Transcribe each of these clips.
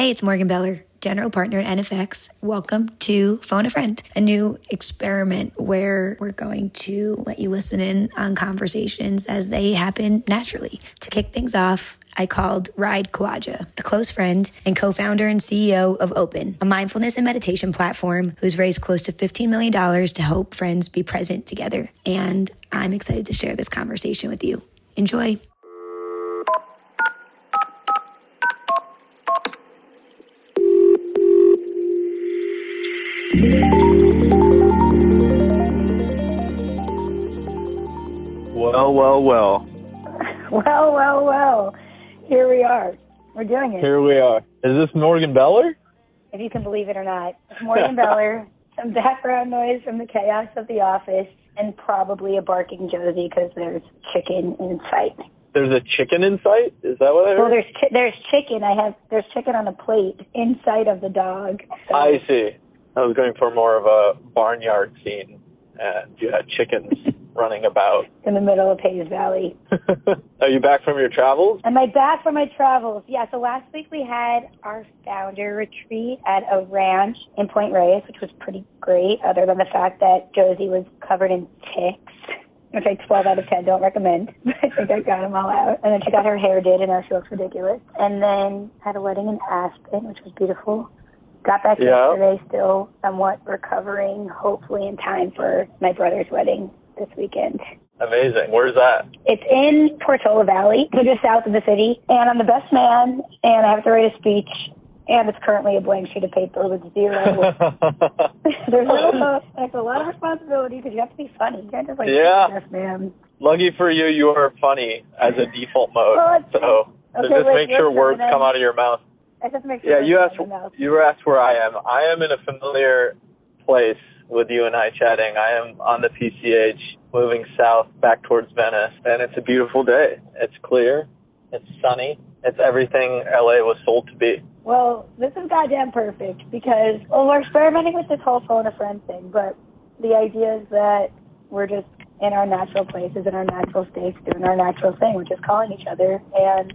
Hey, it's Morgan Beller, general partner at NFX. Welcome to Phone a Friend, a new experiment where we're going to let you listen in on conversations as they happen naturally. To kick things off, I called Raed Khawaja, a close friend and co founder and CEO of Open, a mindfulness and meditation platform who's raised close to $15 million to help friends be present together. And I'm excited to share this conversation with you. Enjoy. Well, well, well. Well, well, well. Here we are. We're doing it. Here we are. Is this Morgan Beller? If you can believe it or not. Morgan Beller, some background noise from the chaos of the office, and probably a barking Josie because there's chicken in sight. There's a chicken in sight? Is that what I heard? Well, there's chi- there's chicken. I have there's chicken on a plate inside of the dog. So I see. I was going for more of a barnyard scene, and you had chickens running about. in the middle of Hayes Valley. Are you back from your travels? Am I back from my travels? Yeah, so last week we had our founder retreat at a ranch in Point Reyes, which was pretty great, other than the fact that Josie was covered in ticks, which I 12 out of 10 don't recommend. I think I got them all out. And then she got her hair did, and now she looks ridiculous. And then had a wedding in Aspen, which was beautiful. Got back Yeah. yesterday, still somewhat recovering, hopefully in time for my brother's wedding this weekend. Amazing. Where's that? It's in Portola Valley, so just south of the city. And I'm the best man, and I have to write a speech, and it's currently a blank sheet of paper with zero. There's no, that's a lot of responsibility because you have to be funny. You can't just like Yeah. best man. Lucky for you, you are funny as a default mode. Well, so so Okay, just wait, make sure words then- come out of your mouth. I just make sure. Yeah, you asked. in my mouth. You were asked where I am. I am in a familiar place with you and I chatting. I am on the PCH, moving south back towards Venice, and it's a beautiful day. It's clear. It's sunny. It's everything LA was sold to be. Well, this is goddamn perfect because well, we're experimenting with this whole phone a friend thing, but the idea is that we're just in our natural places, in our natural states, doing our natural thing, which is calling each other. And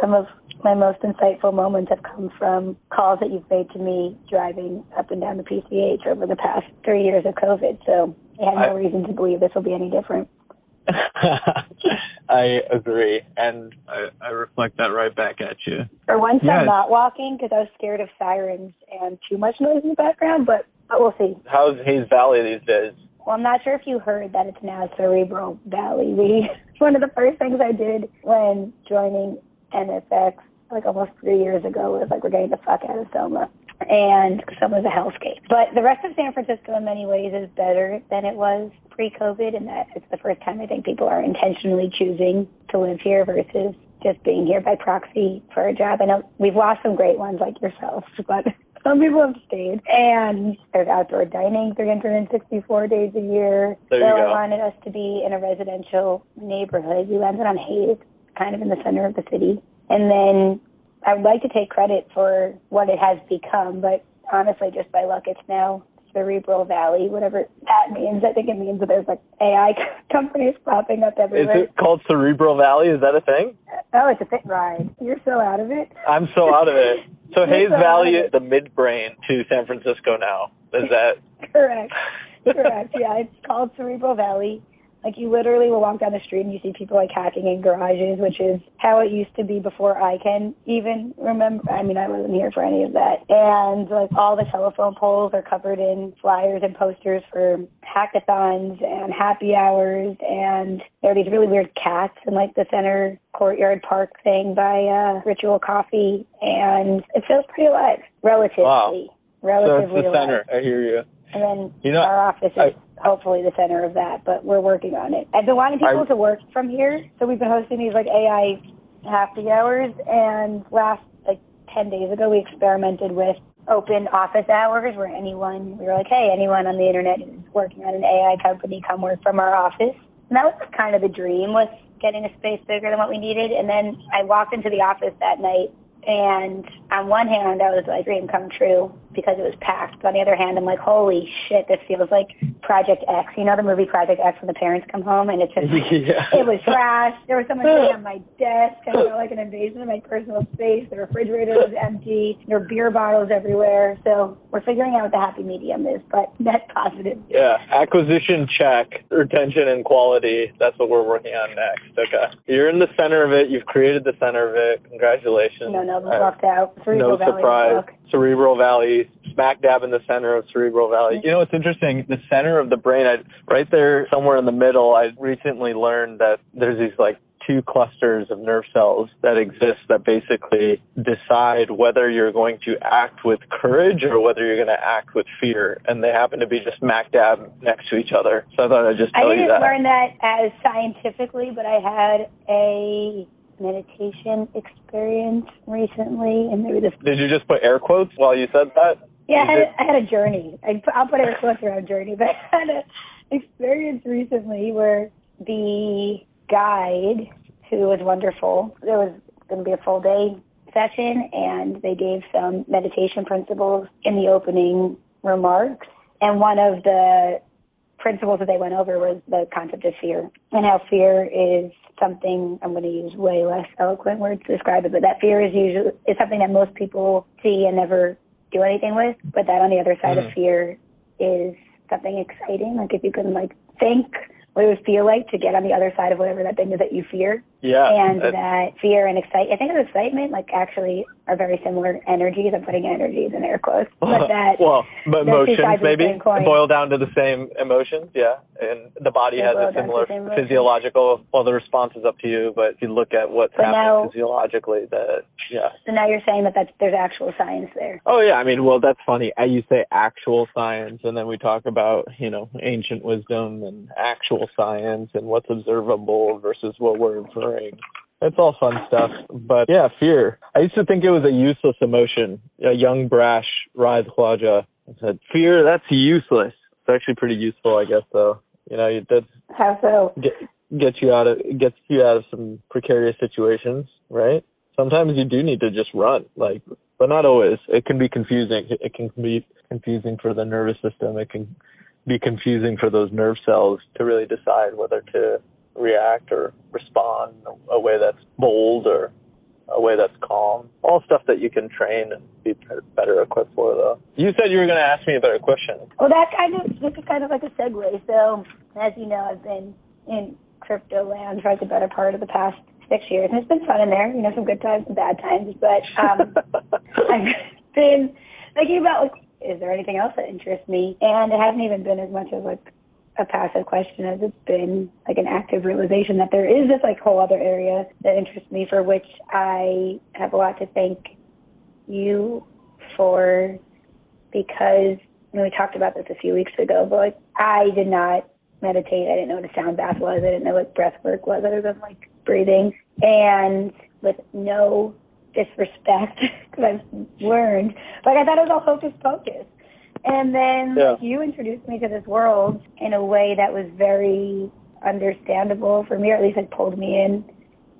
some of my most insightful moments have come from calls that you've made to me driving up and down the PCH over the past three years of COVID. So I have no I- reason to believe this will be any different. I agree, and I, I reflect that right back at you. For once. I'm not walking because I was scared of sirens and too much noise in the background, but, but we'll see. How's Hayes Valley these days? Well, I'm not sure if you heard that it's now Cerebral Valley. We one of the first things I did when joining NFX like almost three years ago was like we're getting the fuck out of Soma. And Soma's a hellscape. But the rest of San Francisco in many ways is better than it was pre-COVID in that it's the first time I think people are intentionally choosing to live here versus just being here by proxy for a job. I know we've lost some great ones like yourself, but some people have stayed. And there's outdoor dining 364 days a year. There you so go. I wanted us to be in a residential neighborhood. We landed on Hayes, kind of in the center of the city. And then I would like to take credit for what it has become, but honestly, just by luck, it's now Cerebral Valley, whatever that means. I think it means that there's like AI companies popping up everywhere. Is it called Cerebral Valley? Is that a thing? Oh, it's a fit Raed. You're so out of it. I'm so out of it. So Hayes so Valley, is the midbrain to San Francisco now. Is that? Correct. Correct. Yeah, it's called Cerebral Valley. Like you literally will walk down the street and you see people like hacking in garages, which is how it used to be before I can even remember. I mean, I wasn't here for any of that. And like all the telephone poles are covered in flyers and posters for hackathons and happy hours. And there are these really weird cats in like the center courtyard park thing by uh, Ritual Coffee. And it feels pretty alive, relatively. Wow. So Relatively it's the alive. center. I hear you. And then You know, our office is I- hopefully the center of that, but we're working on it. I've been wanting people I- to work from here, so we've been hosting these like AI happy hours. And last like ten days ago, we experimented with open office hours, where anyone we were like, hey, anyone on the internet who's working on an AI company, come work from our office. And that was kind of the dream was getting a space bigger than what we needed. And then I walked into the office that night and on one hand, I was like, dream come true because it was packed. But on the other hand, I'm like, holy shit, this feels like Project X. You know the movie Project X when the parents come home and it's just, yeah. it was trash. There was someone sitting on my desk. I felt like an invasion of my personal space. The refrigerator was empty. There were beer bottles everywhere. So we're figuring out what the happy medium is, but net positive. Yeah, acquisition check, retention and quality. That's what we're working on next. Okay. You're in the center of it. You've created the center of it. Congratulations. No, no, lucked out. Cerebral no surprise. Cerebral Valley, smack dab in the center of Cerebral Valley. You know, it's interesting. The center of the brain, I, right there, somewhere in the middle, I recently learned that there's these like two clusters of nerve cells that exist that basically decide whether you're going to act with courage or whether you're going to act with fear. And they happen to be just smack dab next to each other. So I thought I'd just tell you that. I didn't learn that as scientifically, but I had a meditation experience recently, and maybe this. Did you just put air quotes while you said that? Yeah, I had, a, I had a journey. I, I'll put air quotes around journey, but I had an experience recently where the guide, who was wonderful, there was going to be a full day session, and they gave some meditation principles in the opening remarks. And one of the principles that they went over was the concept of fear and how fear is something I'm going to use way less eloquent words to describe it, but that fear is usually is something that most people see and never do anything with. But that on the other side mm-hmm. of fear is something exciting. Like if you can like think what it would feel like to get on the other side of whatever that thing is that you fear. Yeah. And that fear and excite I think of excitement like actually are very similar energies. I'm putting energies in air quotes. But that well but emotions maybe boil down to the same emotions, yeah. And the body has a similar physiological well the response is up to you, but if you look at what's but happening now, physiologically that yeah. So now you're saying that that's, there's actual science there. Oh yeah, I mean well that's funny. You say actual science and then we talk about, you know, ancient wisdom and actual science and what's observable versus what we're inferring. It's all fun stuff. But yeah, fear. I used to think it was a useless emotion. A young, brash Raed Khawaja said, fear, that's useless. It's actually pretty useful, I guess, though. You know, that's how so get get you out of gets you out of some precarious situations, right? Sometimes you do need to just run, like, but not always. It can be confusing. It can be confusing for the nervous system. It can be confusing for those nerve cells to really decide whether to react or respond in a way that's bold or a way that's calm. All stuff that you can train and be better equipped for, though. You said you were going to ask me a better question. Well, that kind of this is kind of like a segue. So, as you know, I've been in crypto land for the better part of the past six years, and it's been fun in there. You know, some good times and bad times. But um, I've been thinking about like, is there anything else that interests me? And it hasn't even been as much as like a passive question as it's been like an active realization that there is this like whole other area that interests me for which I have a lot to thank you for because you we talked about this a few weeks ago, but like I did not meditate. I didn't know what a sound bath was. I didn't know what breath work was other than like breathing. And with no disrespect, because I've learned, like I thought it was all hocus pocus. And then yeah. like, you introduced me to this world in a way that was very understandable for me, or at least it pulled me in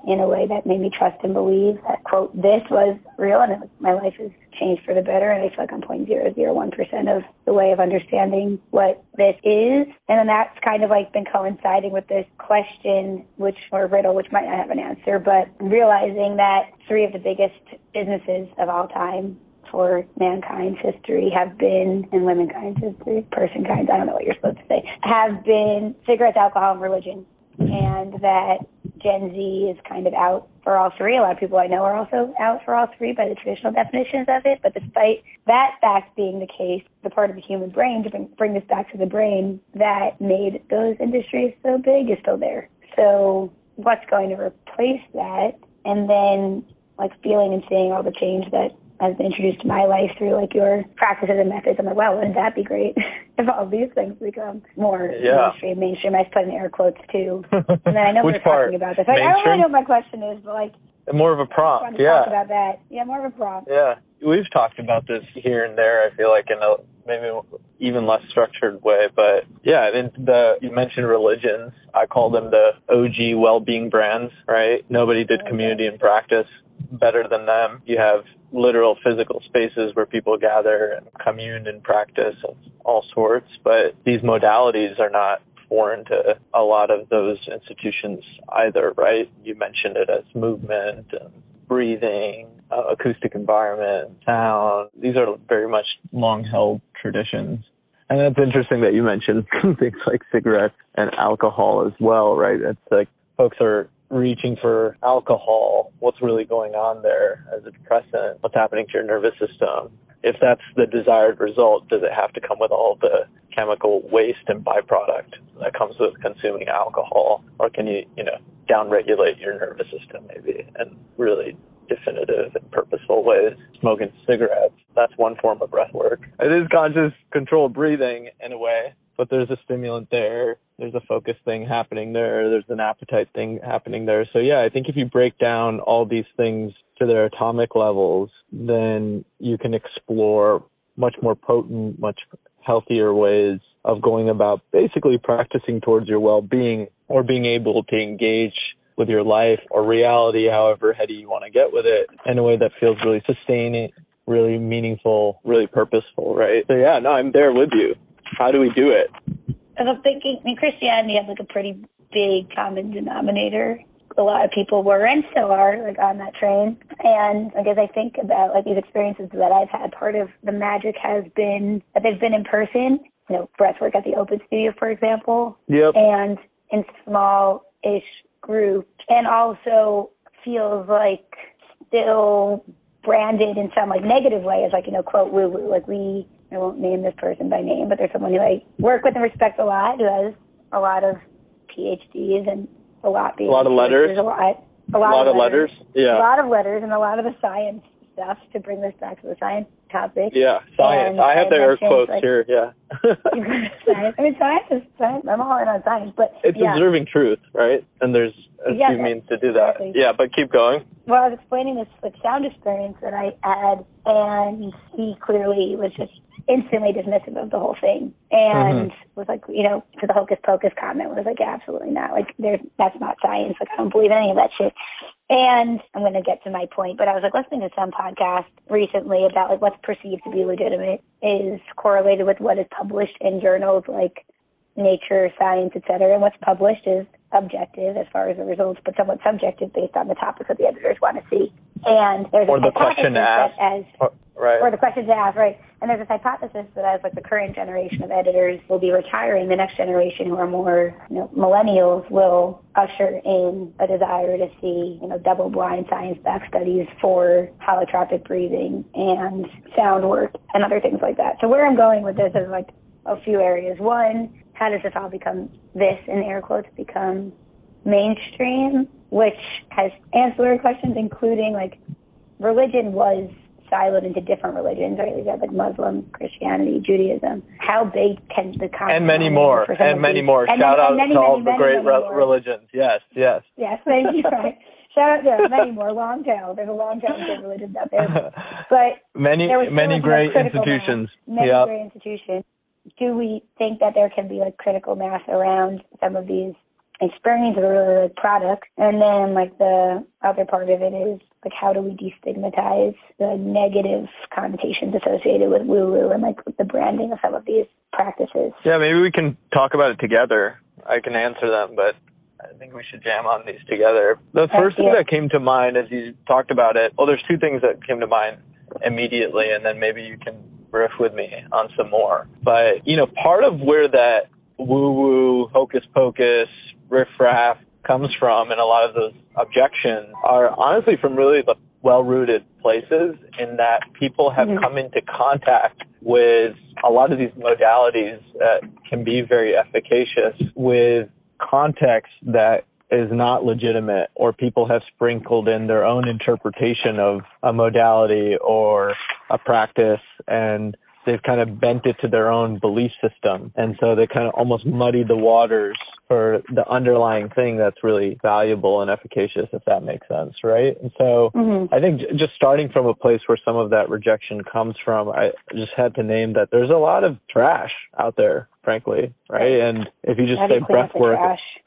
in a way that made me trust and believe that quote this was real and it, my life has changed for the better and I feel like I'm point zero zero one percent of the way of understanding what this is and then that's kind of like been coinciding with this question which or riddle which might not have an answer but realizing that three of the biggest businesses of all time for mankind's history have been, and womankind's history, personkind, I don't know what you're supposed to say, have been cigarettes, alcohol, and religion. And that Gen Z is kind of out for all three. A lot of people I know are also out for all three by the traditional definitions of it. But despite that fact being the case, the part of the human brain, to bring, bring this back to the brain, that made those industries so big is still there. So what's going to replace that? And then like feeling and seeing all the change that has been introduced to my life through like your practices and methods. I'm like, wow, wouldn't that be great if all these things become more yeah. mainstream? Mainstream. I put in air quotes too. And then I know we're talking about this. I, I don't really know what my question is, but like more of a prompt. yeah. Talk about that. Yeah, more of a prompt. Yeah, we've talked about this here and there. I feel like in a maybe even less structured way, but yeah, I mean the you mentioned religions. I call them the OG well-being brands. Right? Nobody did oh, community and practice better than them. You have literal physical spaces where people gather and commune and practice of all sorts, but these modalities are not foreign to a lot of those institutions either, right? You mentioned it as movement and breathing, uh, acoustic environment, sound. These are very much long held traditions. And it's interesting that you mentioned things like cigarettes and alcohol as well, right? It's like folks are reaching for alcohol, what's really going on there as a depressant, what's happening to your nervous system. If that's the desired result, does it have to come with all the chemical waste and byproduct that comes with consuming alcohol? Or can you, you know, downregulate your nervous system maybe in really definitive and purposeful ways. Smoking cigarettes, that's one form of breath work. It is conscious controlled breathing in a way, but there's a stimulant there. There's a focus thing happening there. There's an appetite thing happening there. So yeah, I think if you break down all these things to their atomic levels, then you can explore much more potent, much healthier ways of going about basically practicing towards your well-being or being able to engage with your life or reality, however heady you want to get with it, in a way that feels really sustaining, really meaningful, really purposeful, right? So yeah, no, I'm there with you. How do we do it? I'm thinking, I mean, Christianity has like a pretty big common denominator. A lot of people were and still are like on that train. And like as I think about like these experiences that I've had, part of the magic has been that they've been in person. You know, breathwork at the Open Studio, for example. Yep. And in small-ish group and also feels like still branded in some like negative way as like, you know, quote woo woo. Like we I won't name this person by name, but there's someone who I work with and respect a lot who has a lot of PhDs and a lot being a lot of letters. A lot a lot, a lot of letters. letters. Yeah. A lot of letters and a lot of the science stuff to bring this back to the science topic. Yeah, science. And I have the air quotes like, here. Yeah. science. I mean, science is science. I'm all in on science, but it's yeah. observing truth, right? And there's a yeah, few means to do that. Exactly. Yeah, but keep going. Well, I was explaining this like sound experience that I had, and he clearly was just instantly dismissive of the whole thing and mm-hmm. was like, you know, to the hocus pocus comment was like, absolutely not. Like, there's that's not science. Like, I don't believe any of that shit. And I'm going to get to my point, but I was like listening to some podcast recently about like what's perceived to be legitimate is correlated with what is published in journals like Nature, Science, etc. And what's published is objective as far as the results, but somewhat subjective based on the topics that the editors want to see. And there's or a the question to ask, as, or, right. or the question to ask, right? And there's this hypothesis that as like the current generation of editors will be retiring, the next generation who are more you know, millennials will usher in a desire to see you know double-blind science-backed studies for holotropic breathing and sound work and other things like that. So where I'm going with this is like a few areas. One, how does this all become this in air quotes become mainstream, which has ancillary questions, including like religion was siloed into different religions, right? You got like Muslim, Christianity, Judaism. How big can the and many more and many more. And Shout then, out many, to all many, the many, great re- religions. Yes, yes. Yes, thank you. Right. Shout out to many more long tail. There's a long tail of good religions out there, but many many great institutions. Mass, many yep. great institutions do we think that there can be like critical mass around some of these experiences a really like products? And then like the other part of it is like how do we destigmatize the negative connotations associated with woo woo and like the branding of some of these practices? Yeah, maybe we can talk about it together. I can answer them, but I think we should jam on these together. The first thing that came to mind as you talked about it, well, there's two things that came to mind immediately, and then maybe you can riff with me on some more. But, you know, part of where that woo-woo, hocus-pocus, riff-raff comes from and a lot of those objections are honestly from really the well-rooted places in that people have mm-hmm. come into contact with a lot of these modalities that can be very efficacious with context that is not legitimate or people have sprinkled in their own interpretation of a modality or a practice and they've kind of bent it to their own belief system. And so they kind of almost muddy the waters for the underlying thing that's really valuable and efficacious, if that makes sense, right? And so mm-hmm. I think j- just starting from a place where some of that rejection comes from, I just had to name that there's a lot of trash out there frankly, right? And if you just say breath work,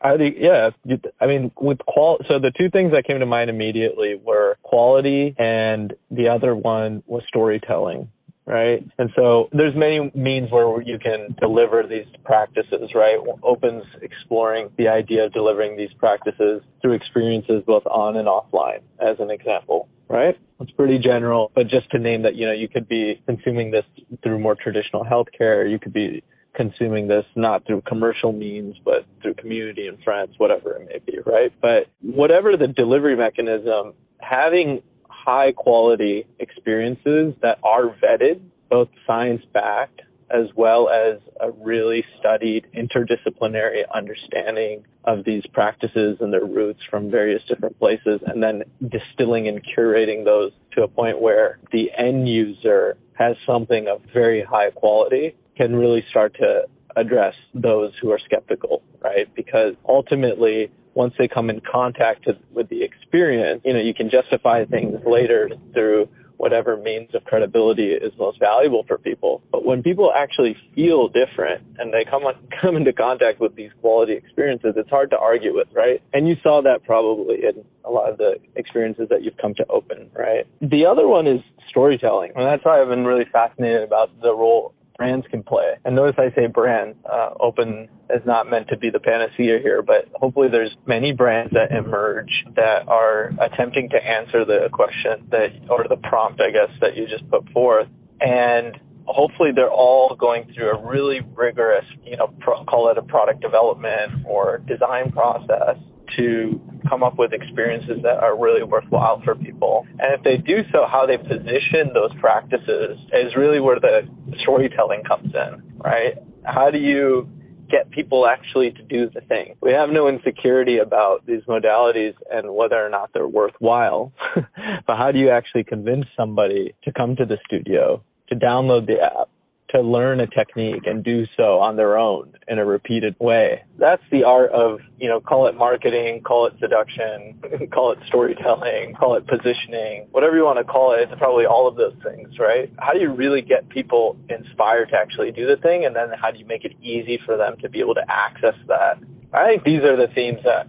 I think, yeah, you, I mean, with qual, so the two things that came to mind immediately were quality and the other one was storytelling right? And so there's many means where you can deliver these practices, right? Opens exploring the idea of delivering these practices through experiences both on and offline, as an example, right? It's pretty general, but just to name that, you know, you could be consuming this through more traditional healthcare. You could be consuming this not through commercial means, but through community and friends, whatever it may be, right? But whatever the delivery mechanism, having high quality experiences that are vetted, both science backed as well as a really studied interdisciplinary understanding of these practices and their roots from various different places, and then distilling and curating those to a point where the end user has something of very high quality can really start to address those who are skeptical, right? Because ultimately, once they come in contact with the experience, you know, you can justify things later through whatever means of credibility is most valuable for people. But when people actually feel different and they come on, come into contact with these quality experiences, it's hard to argue with, right? And you saw that probably in a lot of the experiences that you've come to open, right? The other one is storytelling. And that's why I've been really fascinated about the role brands can play. And notice I say brand. Uh, open is not meant to be the panacea here, but hopefully there's many brands that emerge that are attempting to answer the question that, or the prompt, I guess, that you just put forth. And hopefully they're all going through a really rigorous, you know, pro- call it a product development or design process to come up with experiences that are really worthwhile for people. And if they do so, how they position those practices is really where the storytelling comes in, right? How do you get people actually to do the thing? We have no insecurity about these modalities and whether or not they're worthwhile, but how do you actually convince somebody to come to the studio, to download the app, to learn a technique and do so on their own in a repeated way. That's the art of, you know, call it marketing, call it seduction, call it storytelling, call it positioning, whatever you want to call it. It's probably all of those things, right? How do you really get people inspired to actually do the thing? And then how do you make it easy for them to be able to access that? I think these are the themes that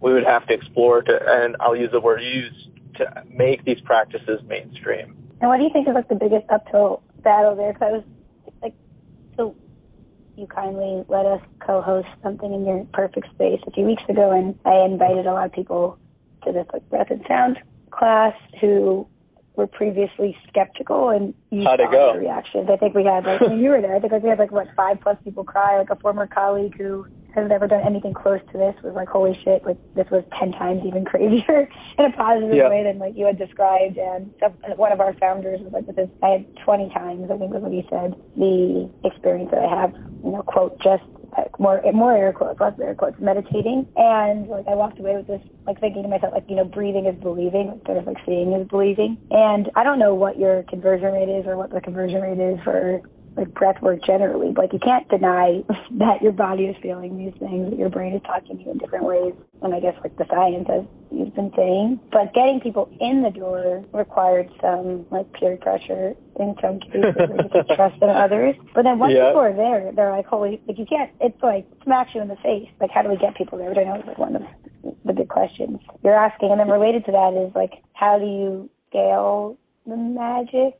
we would have to explore to, and I'll use the word use to make these practices mainstream. And what do you think is like the biggest uphill battle there? Because I was you kindly let us co-host something in your perfect space a few weeks ago, and I invited a lot of people to this like breath and sound class who were previously skeptical, and you How'd saw go? the reactions. I think we had like when you were there. I think like, we had like what five plus people cry. Like a former colleague who has never done anything close to this was like, holy shit, like this was 10 times even crazier in a positive yeah. way than like you had described. And uh, one of our founders was like, this is, I had 20 times, I think was what he said, the experience that I have, you know, quote, just like more more air quotes, less air quotes, meditating. And like I walked away with this like thinking to myself, like, you know, breathing is believing, sort of like seeing is believing. And I don't know what your conversion rate is or what the conversion rate is for like breath work generally. Like you can't deny that your body is feeling these things, that your brain is talking to you in different ways. And I guess like the science as you've been saying. But getting people in the door required some like peer pressure in some cases, just trust in others. But then once yeah. people are there, they're like, holy, like you can't, it's like smacks you in the face. Like how do we get people there? Which I know is like one of the big questions you're asking. And then related to that is like, how do you scale the magic?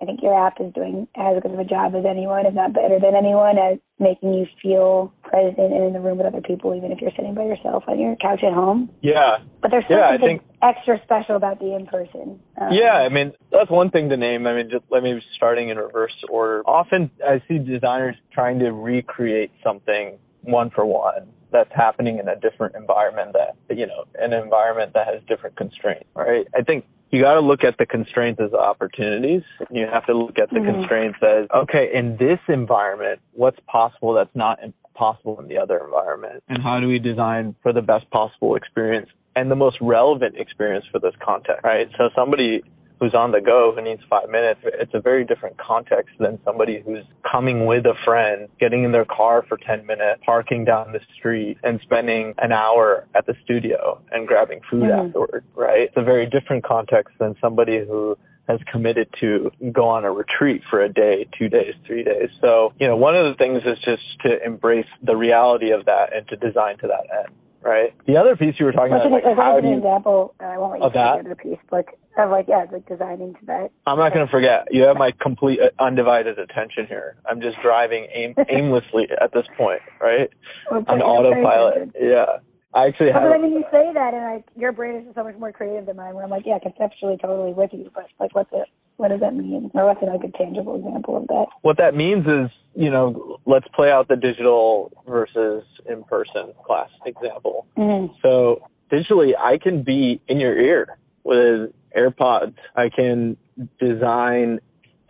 I think your app is doing as good of a job as anyone, if not better than anyone, at making you feel present and in the room with other people, even if you're sitting by yourself on your couch at home. Yeah. But there's yeah, something think, extra special about the in-person. Um, yeah, I mean, that's one thing to name. I mean, just let me starting in reverse order. Often I see designers trying to recreate something one for one that's happening in a different environment that, you know, an environment that has different constraints, right? I think you got to look at the constraints as opportunities. You have to look at the mm-hmm. constraints as, okay, in this environment, what's possible that's not possible in the other environment? And how do we design for the best possible experience and the most relevant experience for this context, right? So somebody who's on the go who needs five minutes, it's a very different context than somebody who's coming with a friend, getting in their car for 10 minutes, parking down the street and spending an hour at the studio and grabbing food mm-hmm. afterward, right? It's a very different context than somebody who has committed to go on a retreat for a day, two days, three days. So, you know, one of the things is just to embrace the reality of that and to design to that end right? The other piece you were talking What's about, an, like, how do you, example, I won't let you of that? the other piece, but of like, yeah, like designing to that. I'm not going to forget. You have my complete uh, undivided attention here. I'm just driving aim, aimlessly at this point, right? Okay, On autopilot. Yeah. I actually have. But I mean, you say that, and like your brain is so much more creative than mine. Where I'm like, yeah, conceptually, totally with you, but like, what's it? What does that mean? Or what's like a tangible example of that? What that means is, you know, let's play out the digital versus in-person class example. Mm-hmm. So digitally, I can be in your ear with AirPods. I can design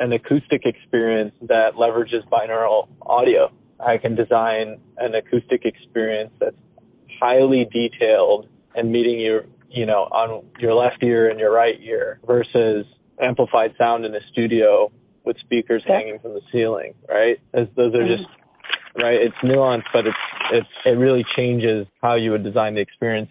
an acoustic experience that leverages binaural audio. I can design an acoustic experience that's highly detailed and meeting you, you know, on your left ear and your right ear versus amplified sound in a studio with speakers yeah. hanging from the ceiling, right? As those are mm-hmm. just right. It's nuanced, but it's it's it really changes how you would design the experience.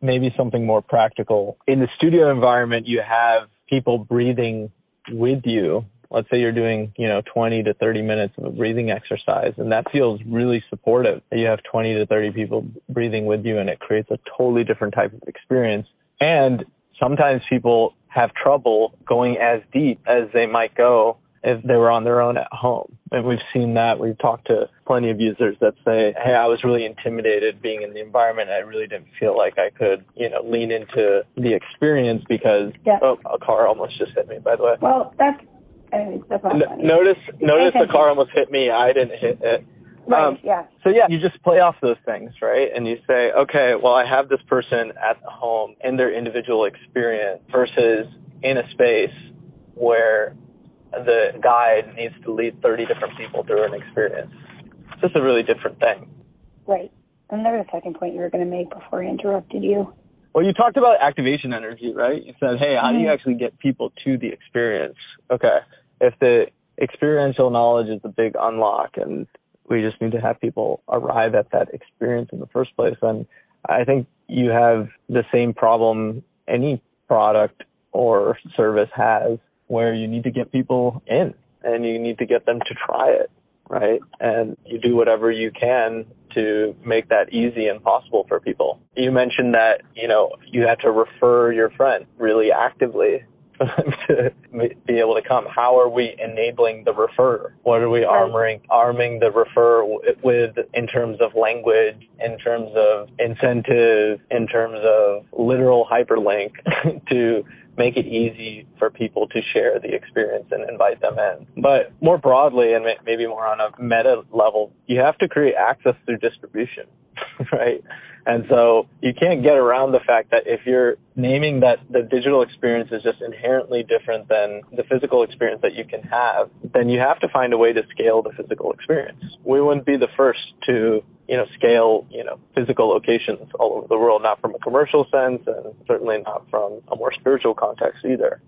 Maybe something more practical. In the studio environment, you have people breathing with you. Let's say you're doing, you know, 20 to 30 minutes of a breathing exercise, and that feels really supportive. You have 20 to 30 people breathing with you, and it creates a totally different type of experience. And sometimes people have trouble going as deep as they might go if they were on their own at home. And we've seen that. We've talked to plenty of users that say, hey, I was really intimidated being in the environment. I really didn't feel like I could, you know, lean into the experience because, yeah. oh, a car almost just hit me, by the way. Well, that's, I that's not funny. Notice, notice the car almost hit me. I didn't hit it. Right, um, yeah. So yeah, you just play off those things, right? And you say, okay, well, I have this person at home in their individual experience versus in a space where the guide needs to lead 30 different people through an experience. It's just a really different thing. Right. And there was a second point you were going to make before I interrupted you. Well, you talked about activation energy, right? You said, hey, how mm-hmm. do you mm-hmm. actually get people to the experience? Okay. If the experiential knowledge is the big unlock and we just need to have people arrive at that experience in the first place. And I think you have the same problem any product or service has where you need to get people in and you need to get them to try it, right? And you do whatever you can to make that easy and possible for people. You mentioned that, you know, you have to refer your friend really actively to be able to come. How are we enabling the refer? What are we armoring, arming the refer with in terms of language, in terms of incentive, in terms of literal hyperlink to make it easy for people to share the experience and invite them in. But more broadly, and maybe more on a meta level, you have to create access through distribution, right? And so you can't get around the fact that if you're naming that the digital experience is just inherently different than the physical experience that you can have, then you have to find a way to scale the physical experience. We wouldn't be the first to, you know, scale, you know, physical locations all over the world, not from a commercial sense and certainly not from a more spiritual context either.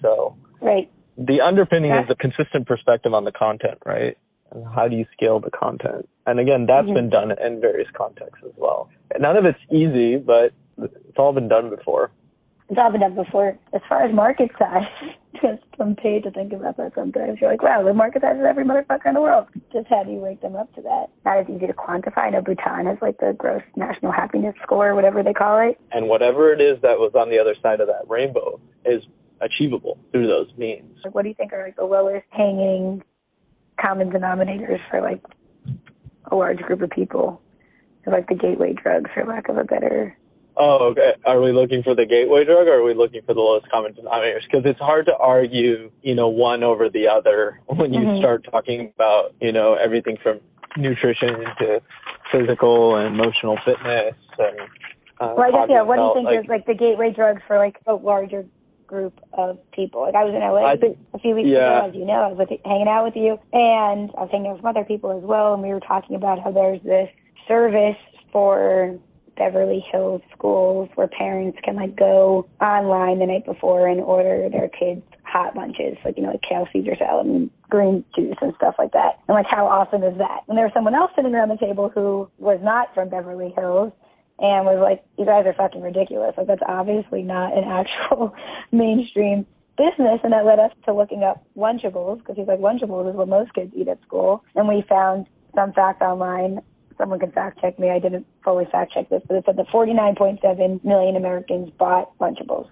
So right. the underpinning is a consistent perspective on the content, right? And how do you scale the content? And again, that's mm-hmm. been done in various contexts as well. None of it's easy, but it's all been done before. It's all been done before. As far as market size, just I'm paid to think about that sometimes. You're like, wow, the market size every motherfucker in the world. Just how do you wake them up to that? Not as easy to quantify. I know Bhutan has like the gross national happiness score, whatever they call it. And whatever it is that was on the other side of that rainbow is achievable through those means. Like, what do you think are like the lowest hanging common denominators for like a large group of people? like the gateway drugs, for lack of a better. Oh, okay. Are we looking for the gateway drug, or are we looking for the lowest common denominators? Because it's hard to argue, you know, one over the other when you mm-hmm. start talking about, you know, everything from nutrition to physical and emotional fitness and. Uh, well, I guess yeah. What do you think like, is like the gateway drug for like a larger group of people. Like I was in LA I think, a few weeks yeah. ago, as you know, I was with, hanging out with you, and I was hanging out with some other people as well, and we were talking about how there's this service for Beverly Hills schools where parents can like go online the night before and order their kids hot lunches, like, you know, like kale Caesar salad and green juice and stuff like that. And like, how awesome is that? And there was someone else sitting around the table who was not from Beverly Hills and was like, you guys are fucking ridiculous. Like, that's obviously not an actual mainstream business. And that led us to looking up Lunchables because he's like, Lunchables is what most kids eat at school. And we found some fact online someone can fact check me. I didn't fully fact check this, but it said that 49.7 million Americans bought Lunchables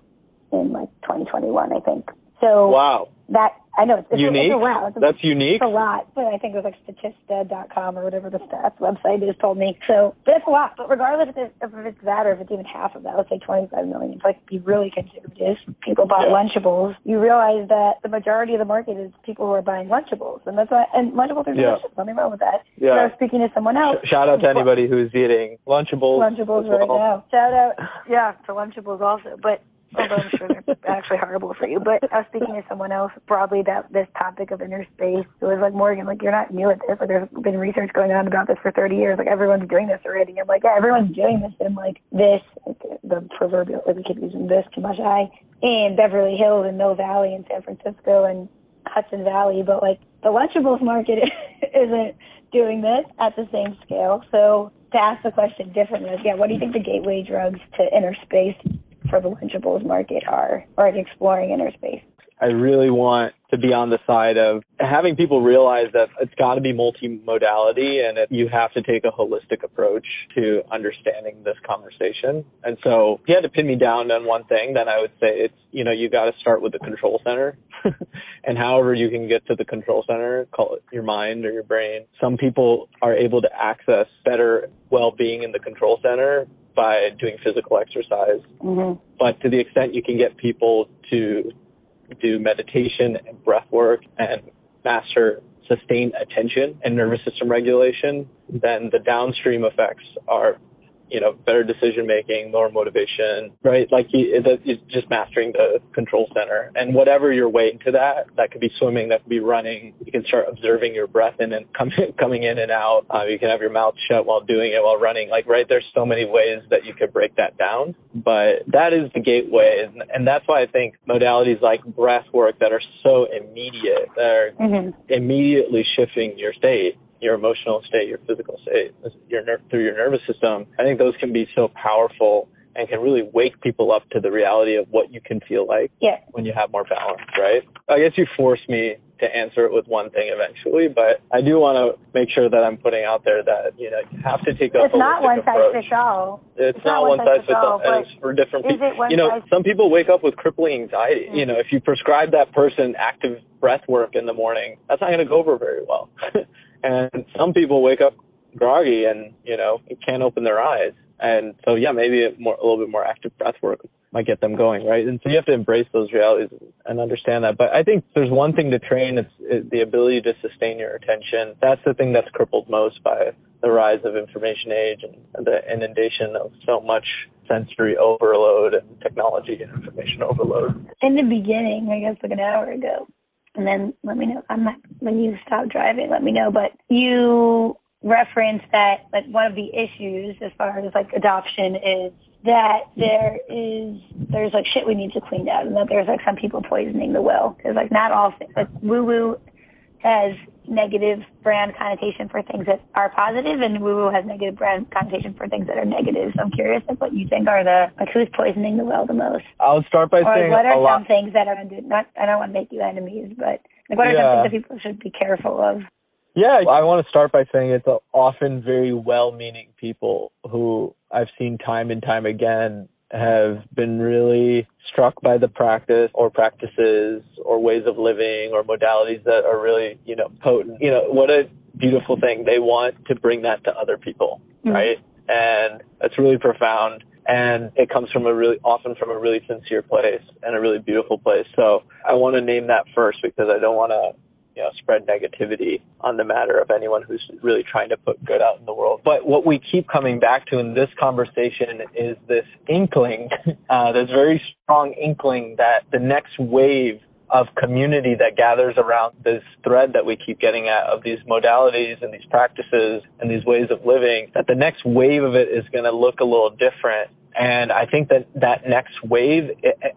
in like 2021, I think. So wow, that I know it's, unique. It's a, wow, it's That's unique. It's a lot, but I think it was like Statista.com or whatever the stats website just told me. So, but it's a lot. But regardless if it's, if it's that or if it's even half of that, let's say 25 million. If like be really conservative, people bought yeah. Lunchables. You realize that the majority of the market is people who are buying Lunchables, and that's why. And Lunchables are delicious. Yeah. Nothing wrong with that. Yeah. So I was speaking to someone else. Shout out to anybody who's eating Lunchables. Lunchables right now. Shout out, yeah, to Lunchables also. But although I'm sure they're actually horrible for you. But I was speaking to someone else broadly about this topic of inner space. It was like, Morgan, like, you're not new at this. Like, there's been research going on about this for 30 years. Like, everyone's doing this already. I'm like, yeah, everyone's doing this in, like, this, like, the proverbial, like, we keep using this too much. I, in Beverly Hills and Mill Valley and San Francisco and Hudson Valley. But, like, the Lunchables market isn't doing this at the same scale. So to ask the question differently, yeah, what do you think the gateway drugs to inner space for the Lunchables market are, or exploring inner space. I really want to be on the side of having people realize that it's got to be multimodality and that you have to take a holistic approach to understanding this conversation. And so if you had to pin me down on one thing, then I would say it's, you know, you got to start with the control center. and however you can get to the control center, call it your mind or your brain. Some people are able to access better well-being in the control center by doing physical exercise. Mm-hmm. But to the extent you can get people to do meditation and breath work and master sustained attention and nervous system regulation, then the downstream effects are you know, better decision making, more motivation, right? Like you, it's just mastering the control center and whatever your way into that, that could be swimming, that could be running. You can start observing your breath in and coming, coming in and out. Uh, you can have your mouth shut while doing it while running. Like, right, there's so many ways that you could break that down, but that is the gateway. And, and that's why I think modalities like breath work that are so immediate, that are mm-hmm. immediately shifting your state your emotional state, your physical state, your ner- through your nervous system. I think those can be so powerful and can really wake people up to the reality of what you can feel like yeah. when you have more balance, right? I guess you forced me to answer it with one thing eventually, but I do want to make sure that I'm putting out there that, you know, you have to take a It's not one size fits all. It's, it's not, not one size fits all, and it's for different people. You know, some people wake up with crippling anxiety. Mm-hmm. You know, if you prescribe that person active breath work in the morning, that's not going to go over very well. And some people wake up groggy and, you know, can't open their eyes. And so, yeah, maybe a, more, a little bit more active breath work might get them going, right? And so you have to embrace those realities and understand that. But I think there's one thing to train, it's, it's the ability to sustain your attention. That's the thing that's crippled most by the rise of information age and the inundation of so much sensory overload and technology and information overload. In the beginning, I guess like an hour ago, and then let me know. I'm not, when you stop driving, let me know. But you referenced that like one of the issues as far as like adoption is that there is there's like shit we need to clean out and that there's like some people poisoning the well because like not all things like woo woo has negative brand connotation for things that are positive and woo woo has negative brand connotation for things that are negative. So I'm curious like what you think are the like who's poisoning the well the most. I'll start by or saying what are some lot. things that are not I don't want to make you enemies, but like what are yeah. some things that people should be careful of? Yeah, I want to start by saying it's often very well-meaning people who I've seen time and time again have been really struck by the practice or practices or ways of living or modalities that are really, you know, potent. You know, what a beautiful thing. They want to bring that to other people, mm-hmm. right? And that's really profound. And it comes from a really, often from a really sincere place and a really beautiful place. So I want to name that first because I don't want to you know, spread negativity on the matter of anyone who's really trying to put good out in the world. But what we keep coming back to in this conversation is this inkling, uh, this very strong inkling that the next wave of community that gathers around this thread that we keep getting at of these modalities and these practices and these ways of living, that the next wave of it is going to look a little different and I think that that next wave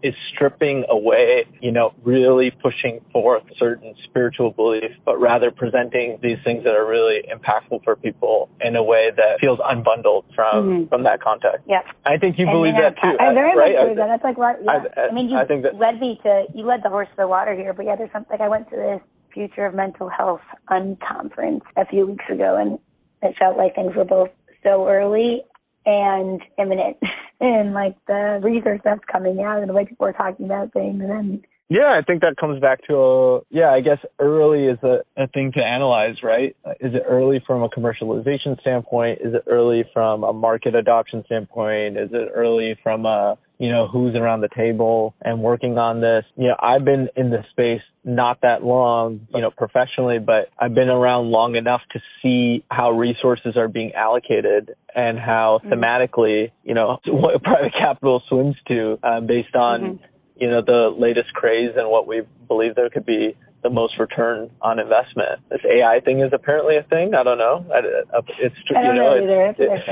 is stripping away, you know, really pushing forth certain spiritual beliefs, but rather presenting these things that are really impactful for people in a way that feels unbundled from mm-hmm. from that context. Yeah. I think you and believe that too. I, I very right? much believe that. That's like what, yeah. I, I, I mean, you I think that, led me to, you led the horse to the water here, but yeah, there's something, like I went to this Future of Mental Health unconference a few weeks ago and it felt like things were both so early and imminent and like the research that's coming out and the way people are talking about things and yeah, I think that comes back to a, yeah, I guess early is a, a thing to analyze, right? Is it early from a commercialization standpoint? Is it early from a market adoption standpoint? Is it early from a, you know, who's around the table and working on this? You know, I've been in the space not that long, you know, professionally, but I've been around long enough to see how resources are being allocated and how mm-hmm. thematically, you know, what private capital swims to uh, based on mm-hmm you know, the latest craze and what we believe there could be the most return on investment. This AI thing is apparently a thing. I don't know. Uh, it's I don't you know, know either. It's,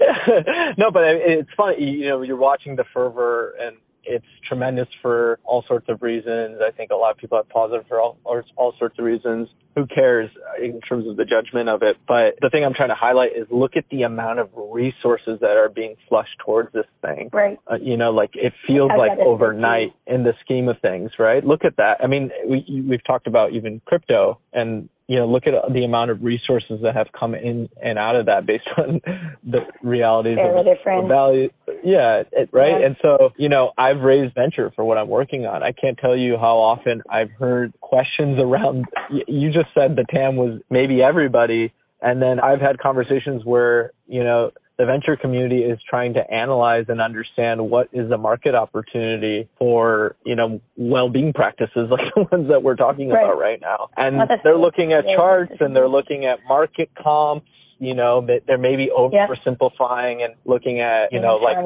it, no, but it's funny. You know, you're watching the fervor and it's tremendous for all sorts of reasons. I think a lot of people have positive for all, all sorts of reasons. Who cares in terms of the judgment of it? But the thing I'm trying to highlight is look at the amount of resources that are being flushed towards this thing. Right. Uh, you know, like it feels like overnight in the scheme of things, right? Look at that. I mean, we, we've talked about even crypto and you know, look at the amount of resources that have come in and out of that based on the realities They're of different. value. Yeah, it, right. Yeah. And so, you know, I've raised venture for what I'm working on. I can't tell you how often I've heard questions around. You just said the TAM was maybe everybody, and then I've had conversations where you know the venture community is trying to analyze and understand what is the market opportunity for, you know, well-being practices like the ones that we're talking right. about right now. And well, they're looking at charts and they're looking at market comps you know, they're maybe oversimplifying and looking at, you know, like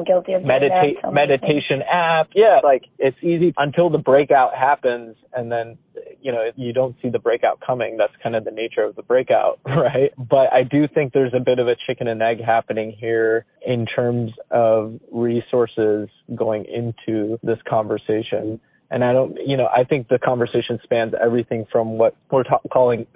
meditate meditation app. Yeah, like it's easy until the breakout happens and then you know, you don't see the breakout coming. That's kind of the nature of the breakout, right? But I do think there's a bit of a chicken and egg happening here in terms of resources going into this conversation. And I don't, you know, I think the conversation spans everything from what we're ta- calling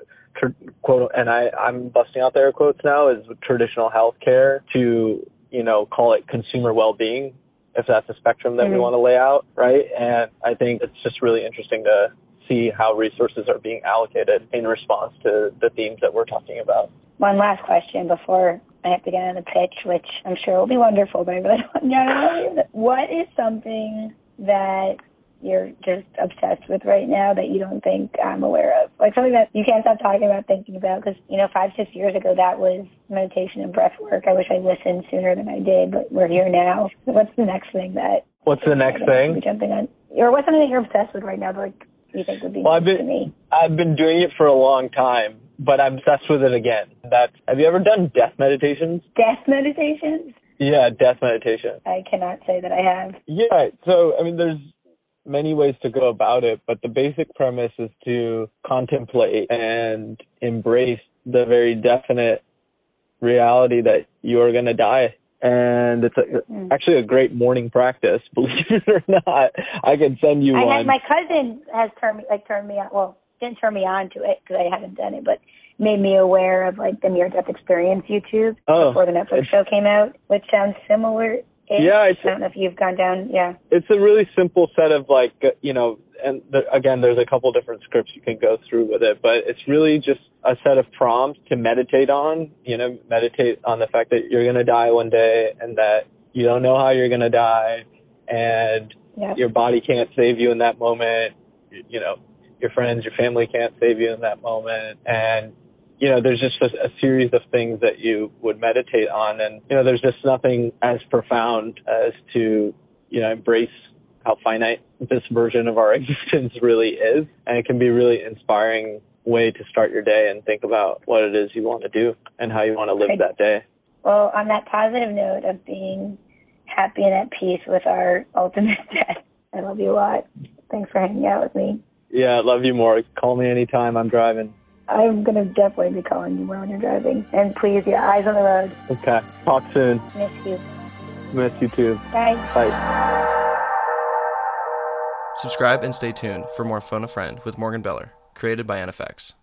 quote, and I, I'm busting out their quotes now, is traditional healthcare to, you know, call it consumer well-being, if that's a spectrum that mm-hmm. we want to lay out, right? And I think it's just really interesting to see how resources are being allocated in response to the themes that we're talking about. One last question before I have to get on the pitch, which I'm sure will be wonderful, but I really don't know. What is something that you're just obsessed with right now that you don't think I'm aware of? Like something that you can't stop talking about, thinking about, because, you know, five, six years ago, that was meditation and breath work. I wish I listened sooner than I did, but we're here now. What's the next thing that... What's the next thing? Jumping on, or what's something that you're obsessed with right now, but like you think would be well, I've been? I've been doing it for a long time, but I'm obsessed with it again. That have you ever done death meditations? Death meditations? Yeah, death meditation. I cannot say that I have. Yeah, so I mean, there's many ways to go about it, but the basic premise is to contemplate and embrace the very definite reality that you are going to die and it's a, mm. actually a great morning practice. Believe it or not, I can send you I one. Had, my cousin has turned me like turned me on. Well, didn't turn me on to it because I haven't done it, but made me aware of like the near death experience YouTube oh, before the Netflix show came out, which sounds similar. Yeah, I don't know if you've gone down. Yeah, it's a really simple set of like you know and the, again, there's a couple different scripts you can go through with it, but it's really just a set of prompts to meditate on. You know, meditate on the fact that you're going to die one day and that you don't know how you're going to die, and yep. your body can't save you in that moment. You know, your friends, your family can't save you in that moment, and you know, there's just a, a, series of things that you would meditate on. And, you know, there's just nothing as profound as to, you know, embrace how finite this version of our existence really is. And it can be really inspiring way to start your day and think about what it is you want to do and how you want to live that day. Well, on that positive note of being happy and at peace with our ultimate death, I love you a lot. Thanks for hanging out with me. Yeah, I love you more. Call me anytime I'm driving. I'm going to definitely be calling you more when you're driving. And please, yeah, eyes on the road. Okay. Talk soon. Miss you. Miss you too. Bye. Bye. Subscribe and stay tuned for more Phone a Friend with Morgan Beller, created by NFX.